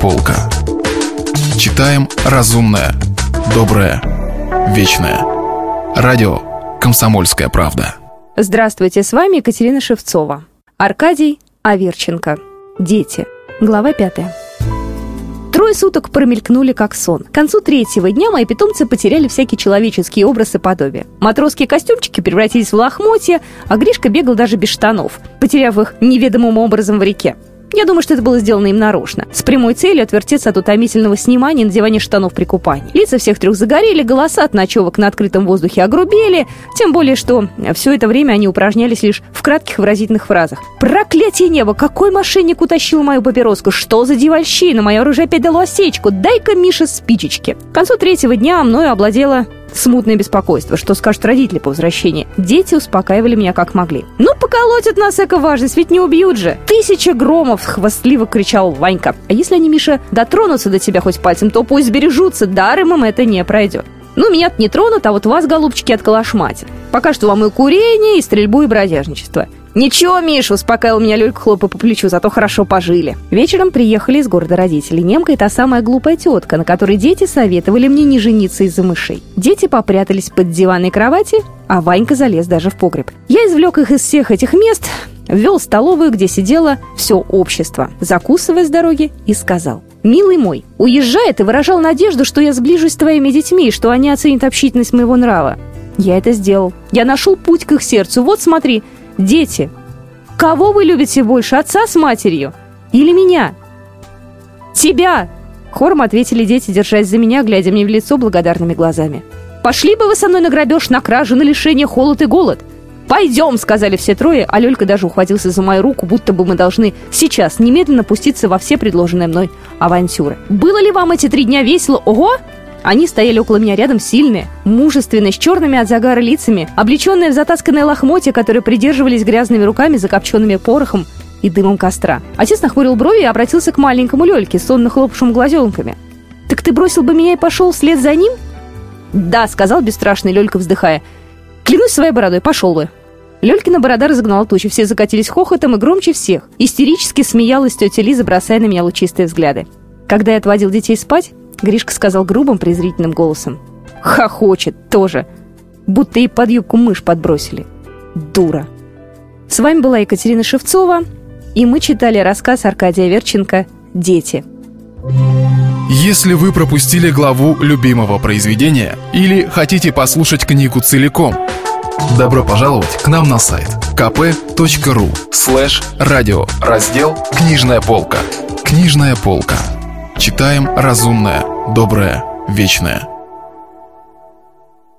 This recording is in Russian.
полка. Читаем разумное, доброе, вечное. Радио «Комсомольская правда». Здравствуйте, с вами Екатерина Шевцова. Аркадий Аверченко. Дети. Глава пятая. Трое суток промелькнули как сон. К концу третьего дня мои питомцы потеряли всякий человеческий образ и подобие. Матросские костюмчики превратились в лохмотья, а Гришка бегал даже без штанов, потеряв их неведомым образом в реке. Я думаю, что это было сделано им нарочно, с прямой целью отвертеться от утомительного снимания и надевания штанов при купании. Лица всех трех загорели, голоса от ночевок на открытом воздухе огрубели, тем более, что все это время они упражнялись лишь в кратких выразительных фразах. «Проклятие неба! Какой мошенник утащил мою папироску? Что за девальщина? Мое оружие опять дало осечку! Дай-ка, Миша, спичечки!» К концу третьего дня мною овладела смутное беспокойство, что скажут родители по возвращении. Дети успокаивали меня как могли. «Ну, поколотят нас, эко важность, ведь не убьют же!» «Тысяча громов!» — хвастливо кричал Ванька. «А если они, Миша, дотронутся до тебя хоть пальцем, то пусть бережутся, даром им это не пройдет». Ну, меня не тронут, а вот вас, голубчики, отколошматят. Пока что вам и курение, и стрельбу, и бродяжничество. «Ничего, Миша», — успокаивал меня Люлька, хлопая по плечу, зато хорошо пожили. Вечером приехали из города родители. Немка — и самая глупая тетка, на которой дети советовали мне не жениться из-за мышей. Дети попрятались под диванной кровати, а Ванька залез даже в погреб. Я извлек их из всех этих мест, ввел столовую, где сидело все общество, закусывая с дороги, и сказал. «Милый мой, уезжая, ты выражал надежду, что я сближусь с твоими детьми, и что они оценят общительность моего нрава. Я это сделал. Я нашел путь к их сердцу. Вот смотри, Дети, кого вы любите больше, отца с матерью или меня? Тебя! Хором ответили дети, держась за меня, глядя мне в лицо благодарными глазами. «Пошли бы вы со мной на грабеж, на кражу, на лишение, холод и голод!» «Пойдем!» — сказали все трое, а Лёлька даже ухватился за мою руку, будто бы мы должны сейчас немедленно пуститься во все предложенные мной авантюры. «Было ли вам эти три дня весело? Ого! Они стояли около меня рядом сильные, мужественные, с черными от загара лицами, облеченные в затасканное лохмотья, которые придерживались грязными руками, закопченными порохом и дымом костра. Отец нахмурил брови и обратился к маленькому Лельке, сонно хлопавшим глазенками. «Так ты бросил бы меня и пошел вслед за ним?» «Да», — сказал бесстрашный Лелька, вздыхая. «Клянусь своей бородой, пошел бы». Лёлькина борода разогнала тучи, все закатились хохотом и громче всех. Истерически смеялась тетя Лиза, бросая на меня лучистые взгляды. Когда я отводил детей спать, Гришка сказал грубым презрительным голосом. «Хохочет тоже, будто и под юбку мышь подбросили. Дура!» С вами была Екатерина Шевцова, и мы читали рассказ Аркадия Верченко «Дети». Если вы пропустили главу любимого произведения или хотите послушать книгу целиком, добро пожаловать к нам на сайт kp.ru слэш радио раздел «Книжная полка». «Книжная полка». Читаем разумное, доброе, вечное.